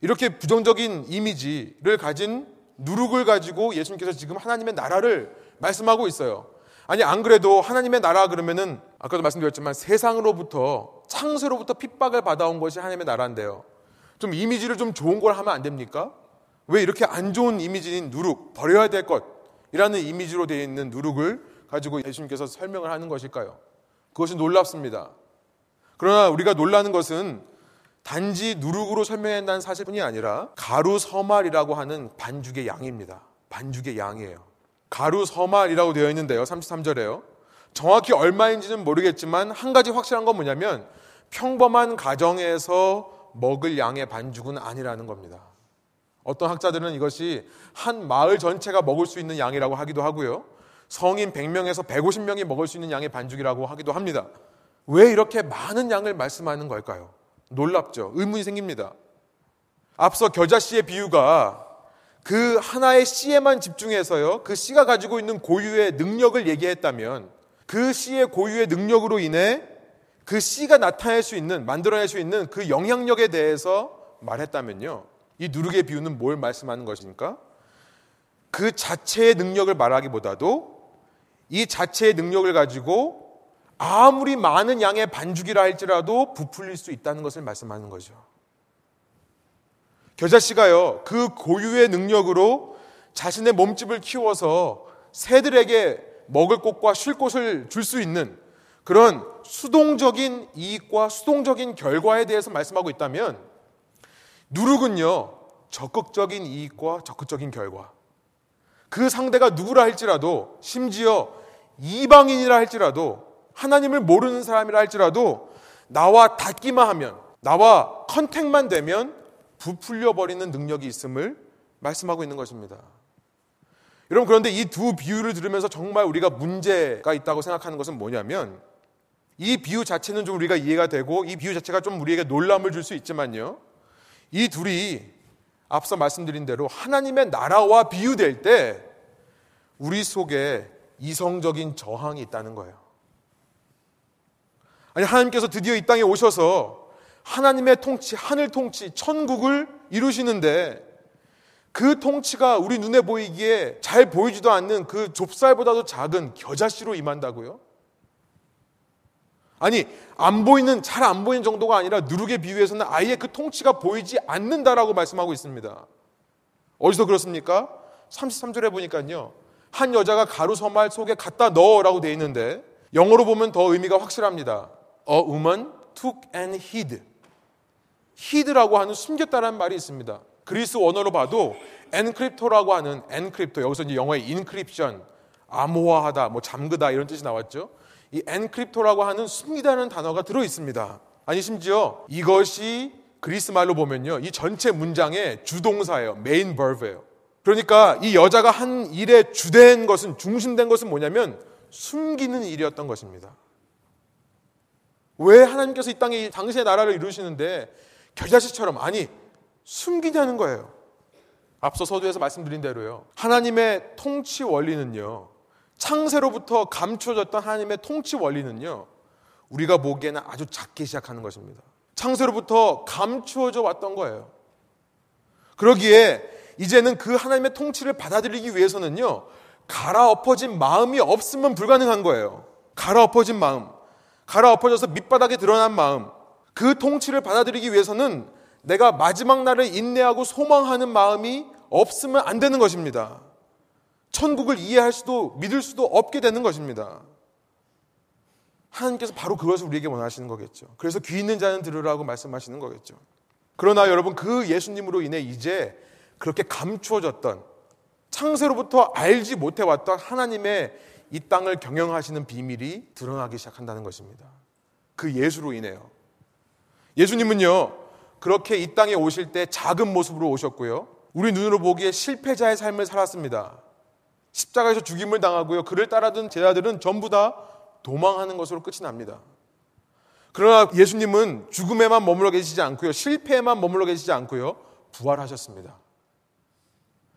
이렇게 부정적인 이미지를 가진 누룩을 가지고 예수님께서 지금 하나님의 나라를 말씀하고 있어요. 아니 안 그래도 하나님의 나라 그러면은 아까도 말씀드렸지만 세상으로부터 창세로부터 핍박을 받아온 것이 하나님의 나라인데요. 좀 이미지를 좀 좋은 걸 하면 안 됩니까? 왜 이렇게 안 좋은 이미지인 누룩 버려야 될 것이라는 이미지로 되어 있는 누룩을 가지고 예수님께서 설명을 하는 것일까요? 그것이 놀랍습니다. 그러나 우리가 놀라는 것은 단지 누룩으로 설명한다는 사실뿐이 아니라 가루 서말이라고 하는 반죽의 양입니다. 반죽의 양이에요. 가루 서말이라고 되어 있는데요. 33절에요. 정확히 얼마인지는 모르겠지만 한 가지 확실한 건 뭐냐면 평범한 가정에서 먹을 양의 반죽은 아니라는 겁니다. 어떤 학자들은 이것이 한 마을 전체가 먹을 수 있는 양이라고 하기도 하고요. 성인 100명에서 150명이 먹을 수 있는 양의 반죽이라고 하기도 합니다. 왜 이렇게 많은 양을 말씀하는 걸까요? 놀랍죠. 의문이 생깁니다. 앞서 겨자씨의 비유가 그 하나의 씨에만 집중해서요. 그 씨가 가지고 있는 고유의 능력을 얘기했다면 그 씨의 고유의 능력으로 인해 그 씨가 나타낼 수 있는 만들어낼 수 있는 그 영향력에 대해서 말했다면요. 이 누룩의 비유는 뭘 말씀하는 것입니까? 그 자체의 능력을 말하기보다도 이 자체의 능력을 가지고 아무리 많은 양의 반죽이라 할지라도 부풀릴 수 있다는 것을 말씀하는 거죠. 겨자씨가요, 그 고유의 능력으로 자신의 몸집을 키워서 새들에게 먹을 곳과 쉴 곳을 줄 수 있는 그런 수동적인 이익과 수동적인 결과에 대해서 말씀하고 있다면 누룩은요, 적극적인 이익과 적극적인 결과. 그 상대가 누구라 할지라도 심지어 이방인이라 할지라도 하나님을 모르는 사람이라 할지라도 나와 닿기만 하면 나와 컨택만 되면 부풀려 버리는 능력이 있음을 말씀하고 있는 것입니다. 여러분 그런데 이 두 비유를 들으면서 정말 우리가 문제가 있다고 생각하는 것은 뭐냐면 이 비유 자체는 좀 우리가 이해가 되고 이 비유 자체가 좀 우리에게 놀람을 줄 수 있지만요. 이 둘이 앞서 말씀드린 대로 하나님의 나라와 비유될 때 우리 속에 이성적인 저항이 있다는 거예요. 아니, 하나님께서 드디어 이 땅에 오셔서 하나님의 통치, 하늘 통치, 천국을 이루시는데 그 통치가 우리 눈에 보이기에 잘 보이지도 않는 그 좁쌀보다도 작은 겨자씨로 임한다고요? 아니, 안 보이는, 잘 안 보이는 정도가 아니라 누룩에 비유해서는 아예 그 통치가 보이지 않는다라고 말씀하고 있습니다. 어디서 그렇습니까? 33절에 보니까요. 한 여자가 가루 서말 속에 갖다 넣어라고 되어 있는데 영어로 보면 더 의미가 확실합니다. A woman took and hid. hid라고 하는 숨겼다라는 말이 있습니다. 그리스 원어로 봐도 ἐγκρύπτω라고 하는 ἐγκρύπτω 여기서 이제 영어의 encryption 암호화하다 뭐 잠그다 이런 뜻이 나왔죠. 이 ἐγκρύπτω라고 하는 숨기다는 단어가 들어 있습니다. 아니 심지어 이것이 그리스 말로 보면요. 이 전체 문장의 주동사예요. main verb예요. 그러니까 이 여자가 한 일의 주된 것은 중심된 것은 뭐냐면 숨기는 일이었던 것입니다. 왜 하나님께서 이 땅에 당신의 나라를 이루시는데 겨자씨처럼 아니 숨기냐는 거예요. 앞서 서두에서 말씀드린 대로요. 하나님의 통치 원리는요. 창세로부터 감추어졌던 하나님의 통치 원리는요. 우리가 보기에는 아주 작게 시작하는 것입니다. 창세로부터 감추어져 왔던 거예요. 그러기에 이제는 그 하나님의 통치를 받아들이기 위해서는요. 갈아엎어진 마음이 없으면 불가능한 거예요. 갈아엎어진 마음. 갈아엎어져서 밑바닥에 드러난 마음. 그 통치를 받아들이기 위해서는 내가 마지막 날을 인내하고 소망하는 마음이 없으면 안 되는 것입니다. 천국을 이해할 수도 믿을 수도 없게 되는 것입니다. 하나님께서 바로 그것을 우리에게 원하시는 거겠죠. 그래서 귀 있는 자는 들으라고 말씀하시는 거겠죠. 그러나 여러분 그 예수님으로 인해 이제 그렇게 감추어졌던 창세로부터 알지 못해 왔던 하나님의 이 땅을 경영하시는 비밀이 드러나기 시작한다는 것입니다. 그 예수로 인해요. 예수님은요, 그렇게 이 땅에 오실 때 작은 모습으로 오셨고요. 우리 눈으로 보기에 실패자의 삶을 살았습니다. 십자가에서 죽임을 당하고요. 그를 따르던 제자들은 전부 다 도망하는 것으로 끝이 납니다. 그러나 예수님은 죽음에만 머물러 계시지 않고요. 실패에만 머물러 계시지 않고요. 부활하셨습니다.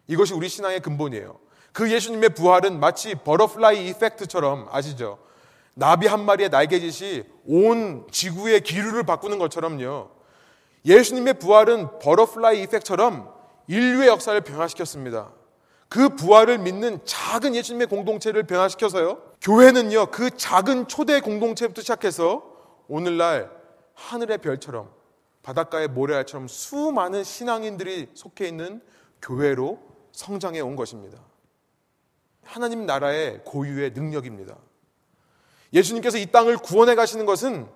이것이 우리 신앙의 근본이에요. 그 예수님의 부활은 마치 butterfly effect처럼 아시죠? 나비 한 마리의 날개짓이 온 지구의 기류를 바꾸는 것처럼요. 예수님의 부활은 butterfly effect처럼 인류의 역사를 변화시켰습니다. 그 부활을 믿는 작은 예수님의 공동체를 변화시켜서요. 교회는요, 그 작은 초대 공동체부터 시작해서 오늘날 하늘의 별처럼 바닷가의 모래알처럼 수많은 신앙인들이 속해 있는 교회로 성장해 온 것입니다. 하나님 나라의 고유의 능력입니다. 예수님께서 이 땅을 구원해 가시는 것은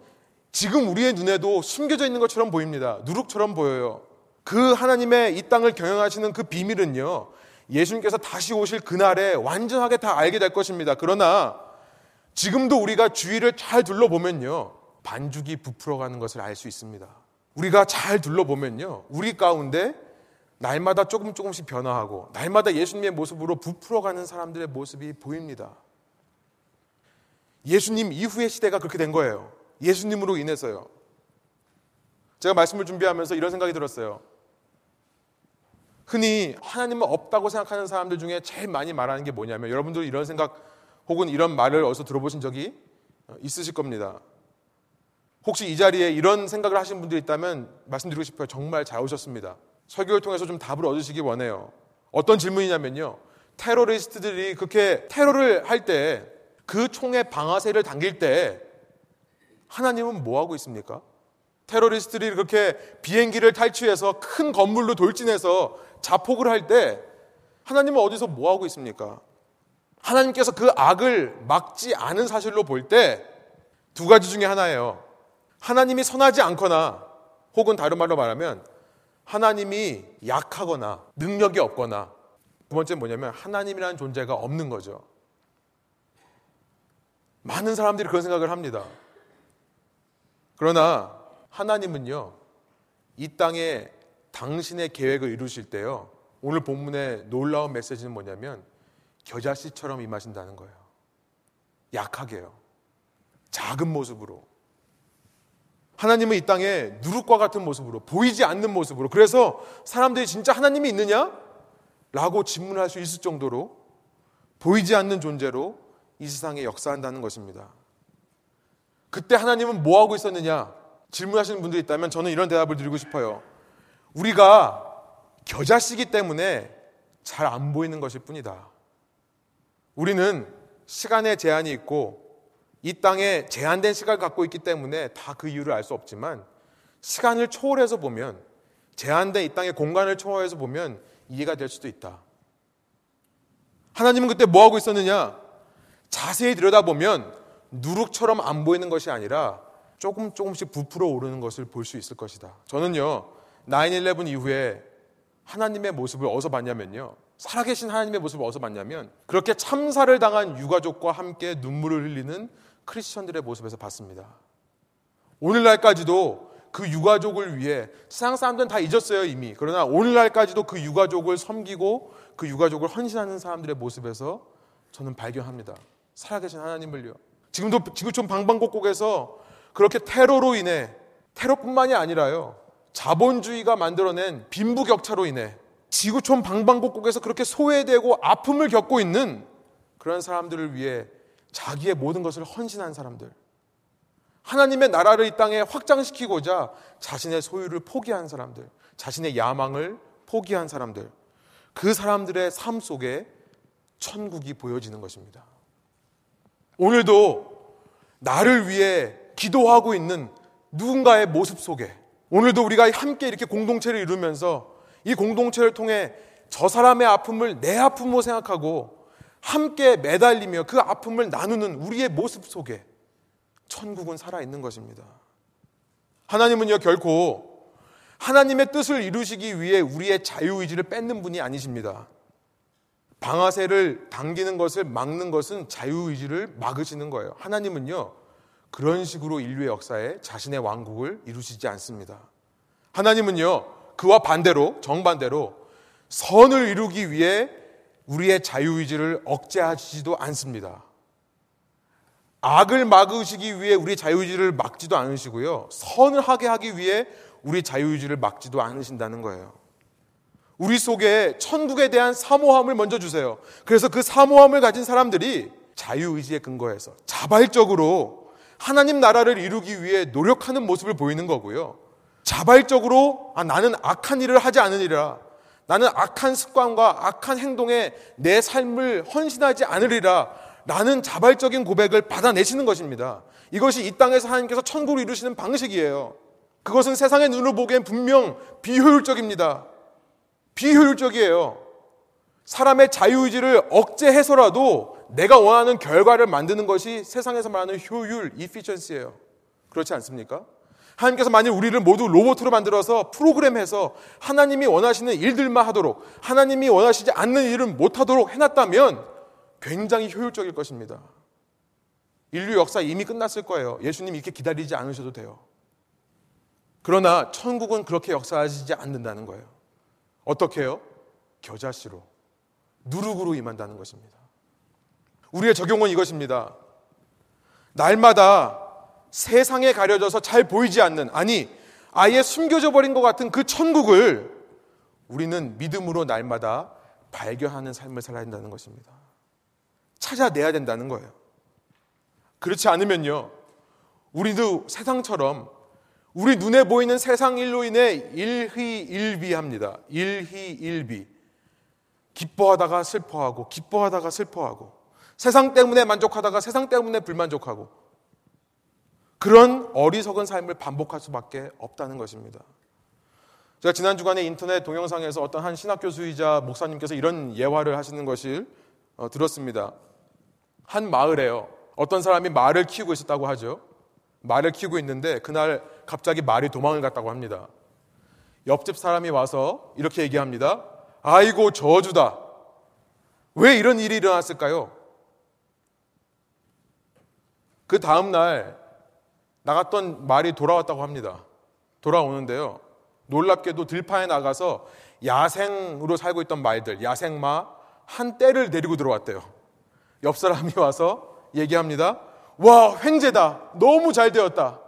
지금 우리의 눈에도 숨겨져 있는 것처럼 보입니다. 누룩처럼 보여요. 그 하나님의 이 땅을 경영하시는 그 비밀은요, 예수님께서 다시 오실 그날에 완전하게 다 알게 될 것입니다. 그러나 지금도 우리가 주위를 잘 둘러보면요. 반죽이 부풀어가는 것을 알 수 있습니다. 우리가 잘 둘러보면요. 우리 가운데 날마다 조금 조금씩 변화하고 날마다 예수님의 모습으로 부풀어가는 사람들의 모습이 보입니다. 예수님 이후의 시대가 그렇게 된 거예요. 예수님으로 인해서요. 제가 말씀을 준비하면서 이런 생각이 들었어요. 흔히 하나님은 없다고 생각하는 사람들 중에 제일 많이 말하는 게 뭐냐면 여러분들 이런 생각 혹은 이런 말을 어디서 들어보신 적이 있으실 겁니다. 혹시 이 자리에 이런 생각을 하신 분들이 있다면 말씀드리고 싶어요. 정말 잘 오셨습니다. 설교를 통해서 좀 답을 얻으시기 원해요. 어떤 질문이냐면요. 테러리스트들이 그렇게 테러를 할 때 그 총에 방아쇠를 당길 때 하나님은 뭐 하고 있습니까? 테러리스트들이 그렇게 비행기를 탈취해서 큰 건물로 돌진해서 자폭을 할 때 하나님은 어디서 뭐 하고 있습니까? 하나님께서 그 악을 막지 않은 사실로 볼 때 두 가지 중에 하나예요. 하나님이 선하지 않거나 혹은 다른 말로 말하면 하나님이 약하거나 능력이 없거나 두 번째 뭐냐면 하나님이라는 존재가 없는 거죠. 많은 사람들이 그런 생각을 합니다. 그러나 하나님은요, 이 땅에 당신의 계획을 이루실 때요. 오늘 본문의 놀라운 메시지는 뭐냐면 겨자씨처럼 임하신다는 거예요. 약하게요. 작은 모습으로. 하나님은 이 땅에 누룩과 같은 모습으로 보이지 않는 모습으로 그래서 사람들이 진짜 하나님이 있느냐? 라고 질문할 수 있을 정도로 보이지 않는 존재로 이 세상에 역사한다는 것입니다. 그때 하나님은 뭐 하고 있었느냐? 질문하시는 분들이 있다면 저는 이런 대답을 드리고 싶어요. 우리가 겨자씨기 때문에 잘 안 보이는 것일 뿐이다. 우리는 시간에 제한이 있고 이 땅에 제한된 시간을 갖고 있기 때문에 다 그 이유를 알 수 없지만 시간을 초월해서 보면 제한된 이 땅의 공간을 초월해서 보면 이해가 될 수도 있다. 하나님은 그때 뭐 하고 있었느냐? 자세히 들여다보면 누룩처럼 안 보이는 것이 아니라 조금 조금씩 부풀어 오르는 것을 볼 수 있을 것이다. 저는요, 9-11 이후에 하나님의 모습을 어디서 봤냐면요. 살아계신 하나님의 모습을 어디서 봤냐면 그렇게 참사를 당한 유가족과 함께 눈물을 흘리는 크리스천들의 모습에서 봤습니다. 오늘날까지도 그 유가족을 위해 세상 사람들은 다 잊었어요 이미. 그러나 오늘날까지도 그 유가족을 섬기고 그 유가족을 헌신하는 사람들의 모습에서 저는 발견합니다. 살아계신 하나님을요. 지금도 지구촌 방방곡곡에서 그렇게 테러로 인해 테러뿐만이 아니라요. 자본주의가 만들어낸 빈부격차로 인해 지구촌 방방곡곡에서 그렇게 소외되고 아픔을 겪고 있는 그런 사람들을 위해 자기의 모든 것을 헌신한 사람들. 하나님의 나라를 이 땅에 확장시키고자 자신의 소유를 포기한 사람들, 자신의 야망을 포기한 사람들, 그 사람들의 삶 속에 천국이 보여지는 것입니다. 오늘도 나를 위해 기도하고 있는 누군가의 모습 속에 오늘도 우리가 함께 이렇게 공동체를 이루면서 이 공동체를 통해 저 사람의 아픔을 내 아픔으로 생각하고 함께 매달리며 그 아픔을 나누는 우리의 모습 속에 천국은 살아있는 것입니다. 하나님은요, 결코 하나님의 뜻을 이루시기 위해 우리의 자유의지를 뺏는 분이 아니십니다. 방아쇠를 당기는 것을 막는 것은 자유의지를 막으시는 거예요. 하나님은요, 그런 식으로 인류의 역사에 자신의 왕국을 이루시지 않습니다. 하나님은요, 그와 반대로, 정반대로 선을 이루기 위해 우리의 자유의지를 억제하시지도 않습니다. 악을 막으시기 위해 우리 자유의지를 막지도 않으시고요. 선을 하게 하기 위해 우리 자유의지를 막지도 않으신다는 거예요. 우리 속에 천국에 대한 사모함을 먼저 주세요. 그래서 그 사모함을 가진 사람들이 자유의지에 근거해서 자발적으로 하나님 나라를 이루기 위해 노력하는 모습을 보이는 거고요. 자발적으로 아, 나는 악한 일을 하지 않으리라. 나는 악한 습관과 악한 행동에 내 삶을 헌신하지 않으리라. 라는 자발적인 고백을 받아내시는 것입니다. 이것이 이 땅에서 하나님께서 천국을 이루시는 방식이에요. 그것은 세상의 눈으로 보기엔 분명 비효율적입니다. 비효율적이에요. 사람의 자유의지를 억제해서라도 내가 원하는 결과를 만드는 것이 세상에서 말하는 효율, 이피션스예요. 그렇지 않습니까? 하나님께서 만일 우리를 모두 로봇으로 만들어서 프로그램해서 하나님이 원하시는 일들만 하도록 하나님이 원하시지 않는 일은 못하도록 해놨다면 굉장히 효율적일 것입니다. 인류 역사 이미 끝났을 거예요. 예수님 이렇게 기다리지 않으셔도 돼요. 그러나 천국은 그렇게 역사하지 않는다는 거예요. 어떻게 해요? 겨자씨로, 누룩으로 임한다는 것입니다. 우리의 적용은 이것입니다. 날마다 세상에 가려져서 잘 보이지 않는, 아니, 아예 숨겨져 버린 것 같은 그 천국을 우리는 믿음으로 날마다 발견하는 삶을 살아야 한다는 것입니다. 찾아내야 된다는 거예요. 그렇지 않으면요, 우리도 세상처럼 우리 눈에 보이는 세상 일로 인해 일희일비합니다. 일희일비. 기뻐하다가 슬퍼하고, 기뻐하다가 슬퍼하고, 세상 때문에 만족하다가 세상 때문에 불만족하고, 그런 어리석은 삶을 반복할 수밖에 없다는 것입니다. 제가 지난 주간에 인터넷 동영상에서 어떤 한 신학 교수이자 목사님께서 이런 예화를 하시는 것을 어, 들었습니다. 한 마을에요. 어떤 사람이 말을 키우고 있었다고 하죠. 말을 키우고 있는데 그날 갑자기 말이 도망을 갔다고 합니다. 옆집 사람이 와서 이렇게 얘기합니다. 아이고 저주다. 왜 이런 일이 일어났을까요? 그 다음 날 나갔던 말이 돌아왔다고 합니다. 돌아오는데요. 놀랍게도 들판에 나가서 야생으로 살고 있던 말들, 야생마 한 떼를 데리고 들어왔대요. 옆 사람이 와서 얘기합니다. 와, 횡재다. 너무 잘 되었다.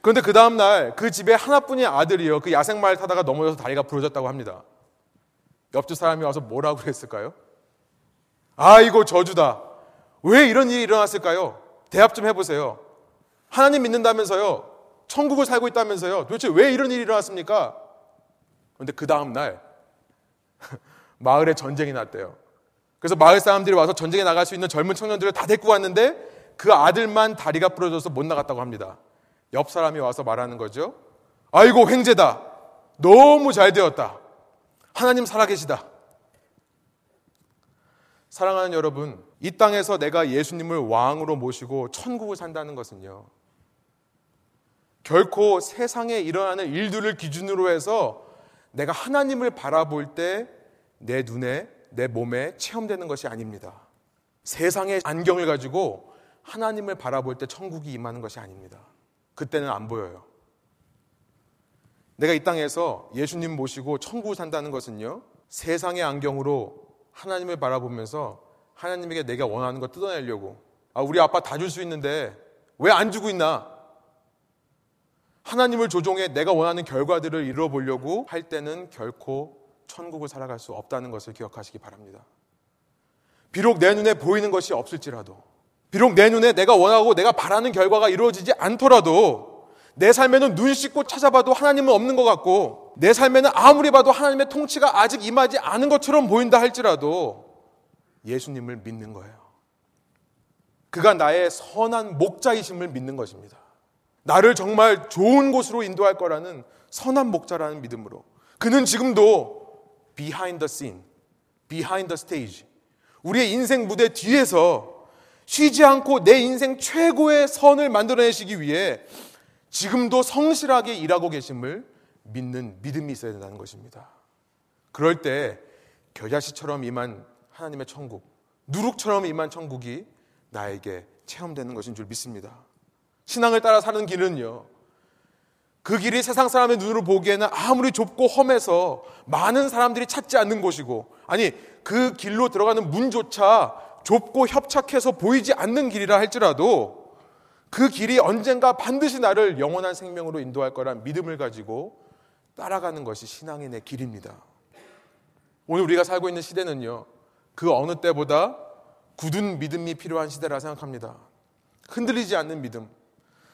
그런데 그 다음날 그 집에 하나뿐인 아들이요. 그 야생말 타다가 넘어져서 다리가 부러졌다고 합니다. 옆집 사람이 와서 뭐라고 그랬을까요? 아이고 저주다. 왜 이런 일이 일어났을까요? 대합 좀 해보세요. 하나님 믿는다면서요. 천국을 살고 있다면서요. 도대체 왜 이런 일이 일어났습니까? 그런데 그 다음날 마을에 전쟁이 났대요. 그래서 마을 사람들이 와서 전쟁에 나갈 수 있는 젊은 청년들을 다 데리고 왔는데 그 아들만 다리가 부러져서 못 나갔다고 합니다. 옆 사람이 와서 말하는 거죠. 아이고 횡재다. 너무 잘 되었다. 하나님 살아계시다. 사랑하는 여러분, 이 땅에서 내가 예수님을 왕으로 모시고 천국을 산다는 것은요. 결코 세상에 일어나는 일들을 기준으로 해서 내가 하나님을 바라볼 때 내 눈에, 내 몸에 체험되는 것이 아닙니다. 세상의 안경을 가지고 하나님을 바라볼 때 천국이 임하는 것이 아닙니다. 그때는 안 보여요. 내가 이 땅에서 예수님 모시고 천국을 산다는 것은요, 세상의 안경으로 하나님을 바라보면서 하나님에게 내가 원하는 거 뜯어내려고, 아, 우리 아빠 다 줄 수 있는데 왜 안 주고 있나? 하나님을 조종해 내가 원하는 결과들을 이루어 보려고 할 때는 결코 천국을 살아갈 수 없다는 것을 기억하시기 바랍니다. 비록 내 눈에 보이는 것이 없을지라도, 비록 내 눈에 내가 원하고 내가 바라는 결과가 이루어지지 않더라도, 내 삶에는 눈 씻고 찾아봐도 하나님은 없는 것 같고, 내 삶에는 아무리 봐도 하나님의 통치가 아직 임하지 않은 것처럼 보인다 할지라도, 예수님을 믿는 거예요. 그가 나의 선한 목자이심을 믿는 것입니다. 나를 정말 좋은 곳으로 인도할 거라는 선한 목자라는 믿음으로. 그는 지금도 behind the scene, behind the stage. 우리의 인생 무대 뒤에서 쉬지 않고 내 인생 최고의 선을 만들어내시기 위해 지금도 성실하게 일하고 계심을 믿는 믿음이 있어야 된다는 것입니다. 그럴 때 겨자씨처럼 임한 하나님의 천국, 누룩처럼 임한 천국이 나에게 체험되는 것인 줄 믿습니다. 신앙을 따라 사는 길은요. 그 길이 세상 사람의 눈으로 보기에는 아무리 좁고 험해서 많은 사람들이 찾지 않는 곳이고, 아니, 그 길로 들어가는 문조차 좁고 협착해서 보이지 않는 길이라 할지라도 그 길이 언젠가 반드시 나를 영원한 생명으로 인도할 거란 믿음을 가지고 따라가는 것이 신앙인의 길입니다. 오늘 우리가 살고 있는 시대는요, 그 어느 때보다 굳은 믿음이 필요한 시대라 생각합니다. 흔들리지 않는 믿음.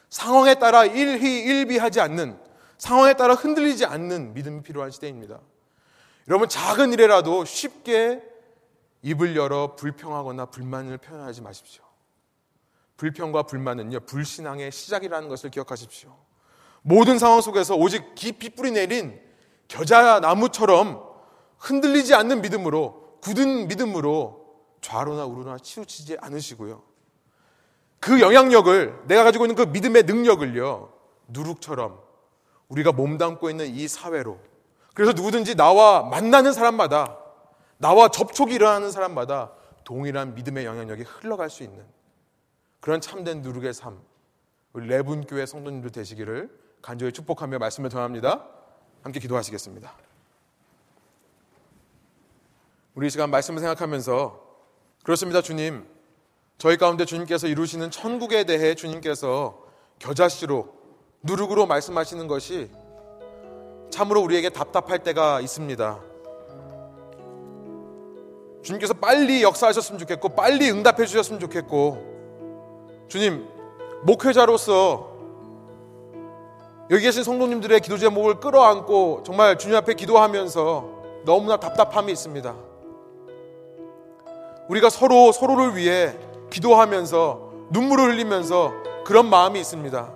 상황에 따라 일희일비하지 않는 상황에 따라 흔들리지 않는 믿음이 필요한 시대입니다. 여러분 작은 일에라도 쉽게 입을 열어 불평하거나 불만을 표현하지 마십시오. 불평과 불만은요 불신앙의 시작이라는 것을 기억하십시오. 모든 상황 속에서 오직 깊이 뿌리 내린 겨자 나무처럼 흔들리지 않는 믿음으로 굳은 믿음으로 좌로나 우로나 치우치지 않으시고요. 그 영향력을 내가 가지고 있는 그 믿음의 능력을요 누룩처럼 우리가 몸담고 있는 이 사회로 그래서 누구든지 나와 만나는 사람마다 나와 접촉이 일어나는 사람마다 동일한 믿음의 영향력이 흘러갈 수 있는 그런 참된 누룩의 삶 우리 레분교회 성도님들 되시기를 간절히 축복하며 말씀을 전합니다. 함께 기도하시겠습니다. 우리 시간 말씀을 생각하면서 그렇습니다, 주님. 저희 가운데 주님께서 이루시는 천국에 대해 주님께서 겨자씨로 누룩으로 말씀하시는 것이 참으로 우리에게 답답할 때가 있습니다. 주님께서 빨리 역사하셨으면 좋겠고 빨리 응답해 주셨으면 좋겠고 주님 목회자로서 여기 계신 성도님들의 기도 제목을 끌어안고 정말 주님 앞에 기도하면서 너무나 답답함이 있습니다. 우리가 서로 서로를 위해 기도하면서 눈물을 흘리면서 그런 마음이 있습니다.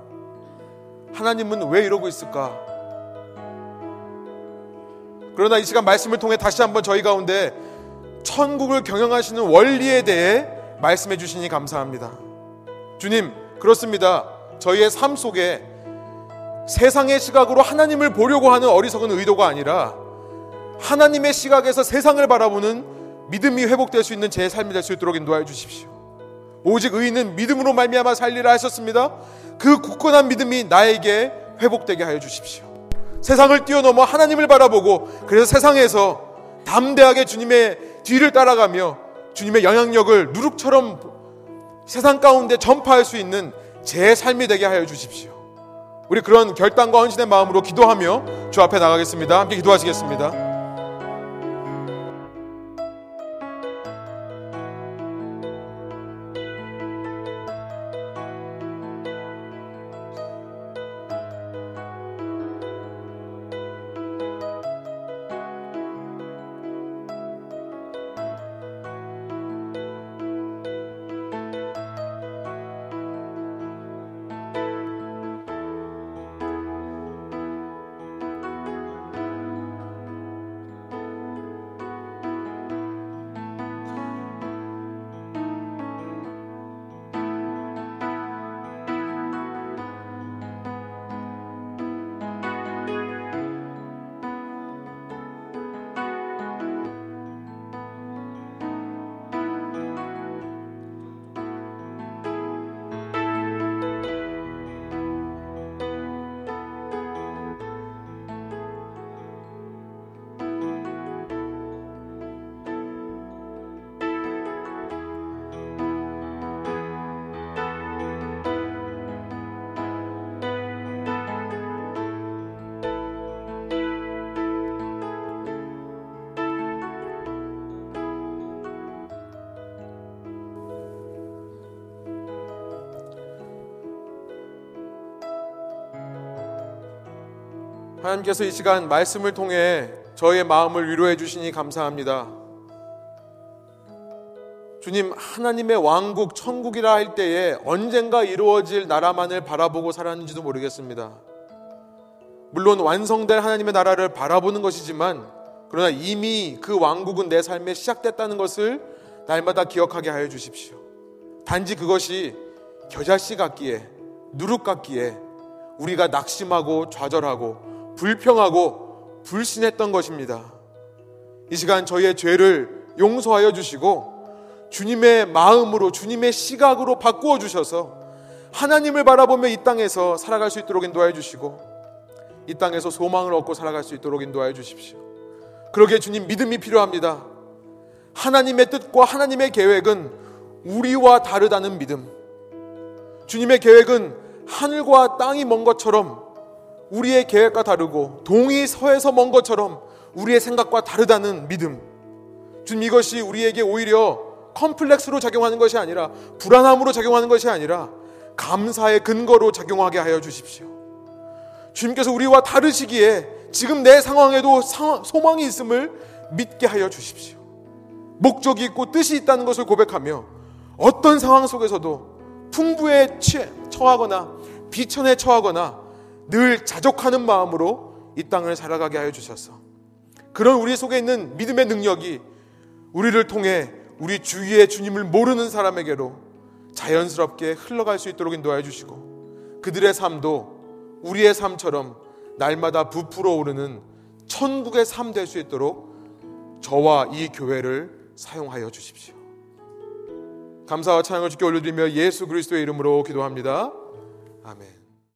하나님은 왜 이러고 있을까? 그러나 이 시간 말씀을 통해 다시 한번 저희 가운데 천국을 경영하시는 원리에 대해 말씀해 주시니 감사합니다. 주님, 그렇습니다. 저희의 삶 속에 세상의 시각으로 하나님을 보려고 하는 어리석은 의도가 아니라 하나님의 시각에서 세상을 바라보는 믿음이 회복될 수 있는 제 삶이 될 수 있도록 인도하여 주십시오. 오직 의인은 믿음으로 말미암아 살리라 하셨습니다. 그 굳건한 믿음이 나에게 회복되게 하여 주십시오. 세상을 뛰어넘어 하나님을 바라보고 그래서 세상에서 담대하게 주님의 뒤를 따라가며 주님의 영향력을 누룩처럼 세상 가운데 전파할 수 있는 제 삶이 되게 하여 주십시오. 우리 그런 결단과 헌신의 마음으로 기도하며 주 앞에 나가겠습니다. 함께 기도하시겠습니다. 하나님께서 이 시간 말씀을 통해 저의 마음을 위로해 주시니 감사합니다. 주님, 하나님의 왕국, 천국이라 할 때에 언젠가 이루어질 나라만을 바라보고 살았는지도 모르겠습니다. 물론 완성될 하나님의 나라를 바라보는 것이지만, 그러나 이미 그 왕국은 내 삶에 시작됐다는 것을 날마다 기억하게 하여 주십시오. 단지 그것이 겨자씨 같기에, 누룩 같기에, 우리가 낙심하고 좌절하고, 불평하고, 불신했던 것입니다. 이 시간 저희의 죄를 용서하여 주시고, 주님의 마음으로 주님의 시각으로 바꾸어 주셔서 하나님을 바라보며 이 땅에서 살아갈 수 있도록 인도하여 주시고 이 땅에서 소망을 얻고 살아갈 수 있도록 인도하여 주십시오. 그러기에 주님 믿음이 필요합니다. 하나님의 뜻과 하나님의 계획은 우리와 다르다는 믿음. 주님의 계획은 하늘과 땅이 먼 것처럼 우리의 계획과 다르고 동이 서에서 먼 것처럼 우리의 생각과 다르다는 믿음. 주님 이것이 우리에게 오히려 컴플렉스로 작용하는 것이 아니라 불안함으로 작용하는 것이 아니라 감사의 근거로 작용하게 하여 주십시오. 주님께서 우리와 다르시기에 지금 내 상황에도 소망이 있음을 믿게 하여 주십시오. 목적이 있고 뜻이 있다는 것을 고백하며 어떤 상황 속에서도 풍부에 처하거나 비천에 처하거나 늘 자족하는 마음으로 이 땅을 살아가게 하여 주셔서 그런 우리 속에 있는 믿음의 능력이 우리를 통해 우리 주위의 주님을 모르는 사람에게로 자연스럽게 흘러갈 수 있도록 인도하여 주시고 그들의 삶도 우리의 삶처럼 날마다 부풀어 오르는 천국의 삶 될 수 있도록 저와 이 교회를 사용하여 주십시오. 감사와 찬양을 주께 올려드리며 예수 그리스도의 이름으로 기도합니다.